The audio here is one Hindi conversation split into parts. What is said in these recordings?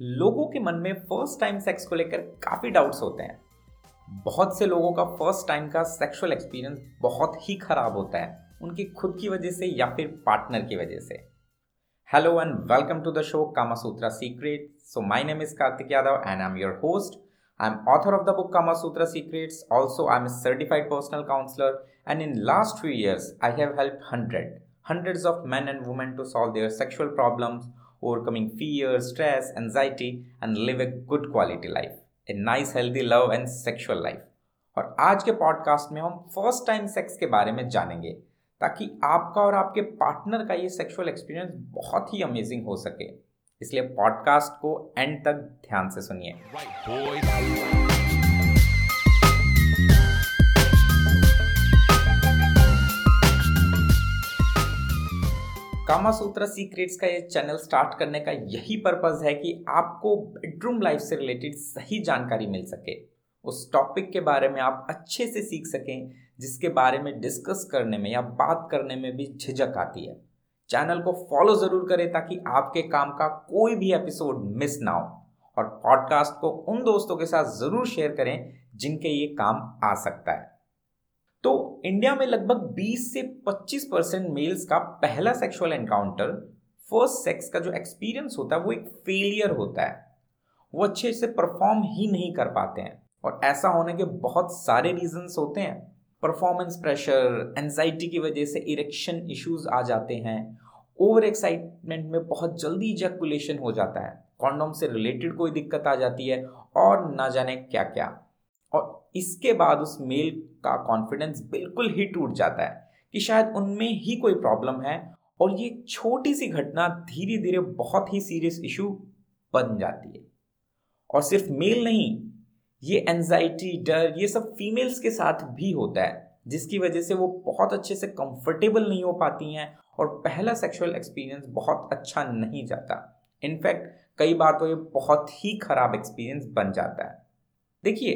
लोगों के मन में फ़र्स्ट टाइम सेक्स को लेकर काफ़ी डाउट्स होते हैं। बहुत से लोगों का फ़र्स्ट टाइम का सेक्सुअल एक्सपीरियंस बहुत ही खराब होता है, उनकी खुद की वजह से या फिर पार्टनर की वजह से। Hello and welcome to the show Kamasutra secret so my name is Kartik Yadav and I am your host I am author of the book Kamasutra secret also I am a certified personal counsellor and in last few years I have help hundred hundred of man and women to solve their sexual problems overcoming fear, stress, anxiety, and live a good quality life. A nice, healthy love and sexual life. और आज के पॉडकास्ट में हम फ़र्स्ट टाइम सेक्स के बारे में जानेंगे ताकि आपका और आपके पार्टनर का ये सेक्सुअल एक्सपीरियंस बहुत ही अमेजिंग हो सके इसलिए पॉडकास्ट को एंड तक ध्यान से सुनिए right, कामा सूत्र सीक्रेट्स का ये चैनल स्टार्ट करने का यही पर्पज है कि आपको बेडरूम लाइफ से रिलेटेड सही जानकारी मिल सके। उस टॉपिक के बारे में आप अच्छे से सीख सकें, जिसके बारे में डिस्कस करने में या बात करने में भी झिझक आती है। चैनल को फॉलो ज़रूर करें ताकि आपके काम का कोई भी एपिसोड मिस ना हो। और पॉडकास्ट को उन दोस्तों के साथ ज़रूर शेयर करें जिनके ये काम आ सकता है। तो इंडिया में लगभग 20 से 25 परसेंट मेल्स का पहला सेक्सुअल एनकाउंटर फ़र्स्ट सेक्स का जो एक्सपीरियंस होता है, वो एक फेलियर होता है। वो अच्छे से परफॉर्म ही नहीं कर पाते हैं। और ऐसा होने के बहुत सारे रीजंस होते हैं। परफॉर्मेंस प्रेशर एनजाइटी की वजह से इरेक्शन इश्यूज़ आ जाते हैं। ओवर एक्साइटमेंट में बहुत जल्दी इजैकुलेशन हो जाता है। कॉन्डोम से रिलेटेड कोई दिक्कत आ जाती है और ना जाने क्या क्या इसके बाद उस मेल का कॉन्फिडेंस बिल्कुल ही टूट जाता है कि शायद उनमें ही कोई प्रॉब्लम है और ये छोटी सी घटना धीरे धीरे बहुत ही सीरियस इशू बन जाती है। और सिर्फ़ मेल नहीं, ये एनजाइटी डर, ये सब फीमेल्स के साथ भी होता है, जिसकी वजह से वो बहुत अच्छे से कंफर्टेबल नहीं हो पाती हैं और पहला सेक्सुअल एक्सपीरियंस बहुत अच्छा नहीं जाता। इनफैक्ट कई बार तो ये बहुत ही खराब एक्सपीरियंस बन जाता है। देखिए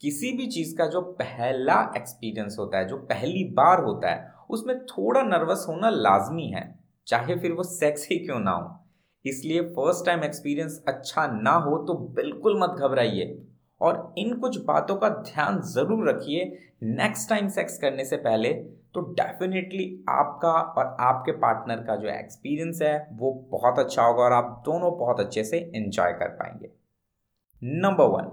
किसी भी चीज़ का जो पहला एक्सपीरियंस होता है, जो पहली बार होता है, उसमें थोड़ा नर्वस होना लाजमी है, चाहे फिर वो सेक्स ही क्यों ना हो। इसलिए फ़र्स्ट टाइम एक्सपीरियंस अच्छा ना हो तो बिल्कुल मत घबराइए। और इन कुछ बातों का ध्यान ज़रूर रखिए नेक्स्ट टाइम सेक्स करने से पहले। तो डेफिनेटली आपका और आपके पार्टनर का जो एक्सपीरियंस है, वो बहुत अच्छा होगा और आप दोनों बहुत अच्छे से इंजॉय कर पाएँगे। नंबर वन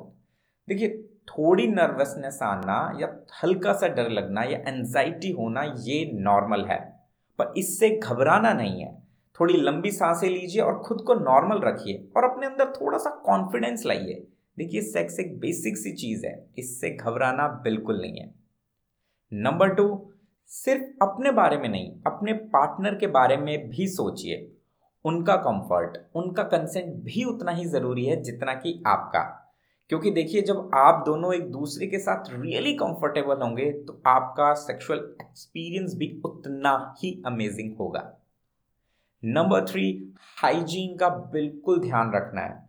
देखिए थोड़ी नर्वसनेस आना या हल्का सा डर लगना या एनजाइटी होना, ये नॉर्मल है। पर इससे घबराना नहीं है। थोड़ी लंबी साँसें लीजिए और खुद को नॉर्मल रखिए और अपने अंदर थोड़ा सा कॉन्फिडेंस लाइए। देखिए सेक्स एक बेसिक सी चीज़ है। इससे घबराना बिल्कुल नहीं है। नंबर टू सिर्फ़ अपने बारे में नहीं, अपने पार्टनर के बारे में भी सोचिए। उनका कंफर्ट उनका कंसेंट भी उतना ही ज़रूरी है जितना कि आपका। क्योंकि देखिए, जब आप दोनों एक दूसरे के साथ रियली कंफर्टेबल होंगे तो आपका सेक्सुअल एक्सपीरियंस भी उतना ही अमेजिंग होगा। नंबर थ्री हाइजीन का बिल्कुल ध्यान रखना है।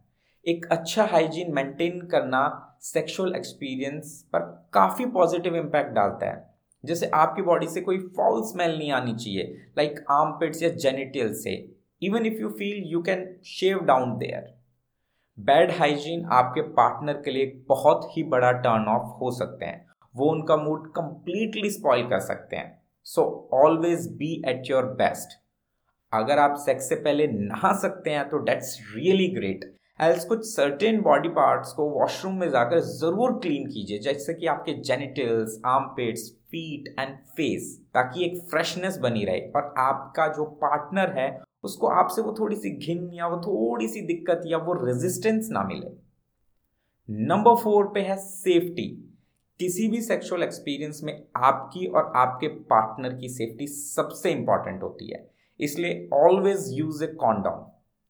एक अच्छा हाइजीन मेंटेन करना सेक्सुअल एक्सपीरियंस पर काफ़ी पॉजिटिव इम्पैक्ट डालता है। जैसे आपकी बॉडी से कोई फॉल स्मेल नहीं आनी चाहिए लाइक आर्म या जेनिटल से। Even if you feel you can shave down there bad hygiene आपके पार्टनर के लिए बहुत ही बड़ा टर्न ऑफ़ हो सकते हैं। वो उनका मूड कंप्लीटली स्पॉइल कर सकते हैं। So always be at your best अगर आप सेक्स से पहले नहा सकते हैं तो डेट्स रियली ग्रेट एल्स कुछ सर्टेन बॉडी पार्ट्स को वॉशरूम में जाकर ज़रूर क्लीन कीजिए, जैसे कि आपके genitals armpits feet and face ताकि एक फ्रेशनेस बनी रहे और आपका जो पार्टनर है उसको आपसे वो थोड़ी सी घिन या वो थोड़ी सी दिक्कत या वो रेजिस्टेंस ना मिले। नंबर फोर पे है सेफ्टी किसी भी सेक्सुअल एक्सपीरियंस में आपकी और आपके पार्टनर की सेफ्टी सबसे इंपॉर्टेंट होती है। इसलिए ऑलवेज यूज़ ए कॉन्डोम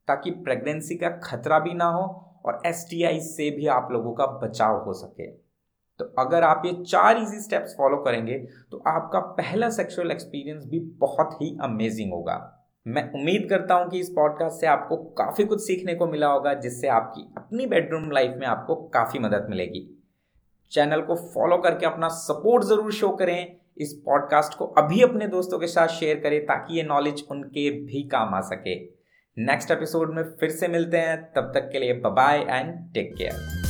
ताकि प्रेगनेंसी का खतरा भी ना हो और एसटीआई से भी आप लोगों का बचाव हो सके। तो अगर आप ये चार इजी स्टेप्स फॉलो करेंगे तो आपका पहला सेक्सुअल एक्सपीरियंस भी बहुत ही अमेजिंग होगा। मैं उम्मीद करता हूँ कि इस पॉडकास्ट से आपको काफ़ी कुछ सीखने को मिला होगा, जिससे आपकी अपनी बेडरूम लाइफ में आपको काफ़ी मदद मिलेगी। चैनल को फॉलो करके अपना सपोर्ट ज़रूर शो करें। इस पॉडकास्ट को अभी अपने दोस्तों के साथ शेयर करें, ताकि ये नॉलेज उनके भी काम आ सके। नेक्स्ट एपिसोड में फिर से मिलते हैं। तब तक के लिए बाय एंड टेक केयर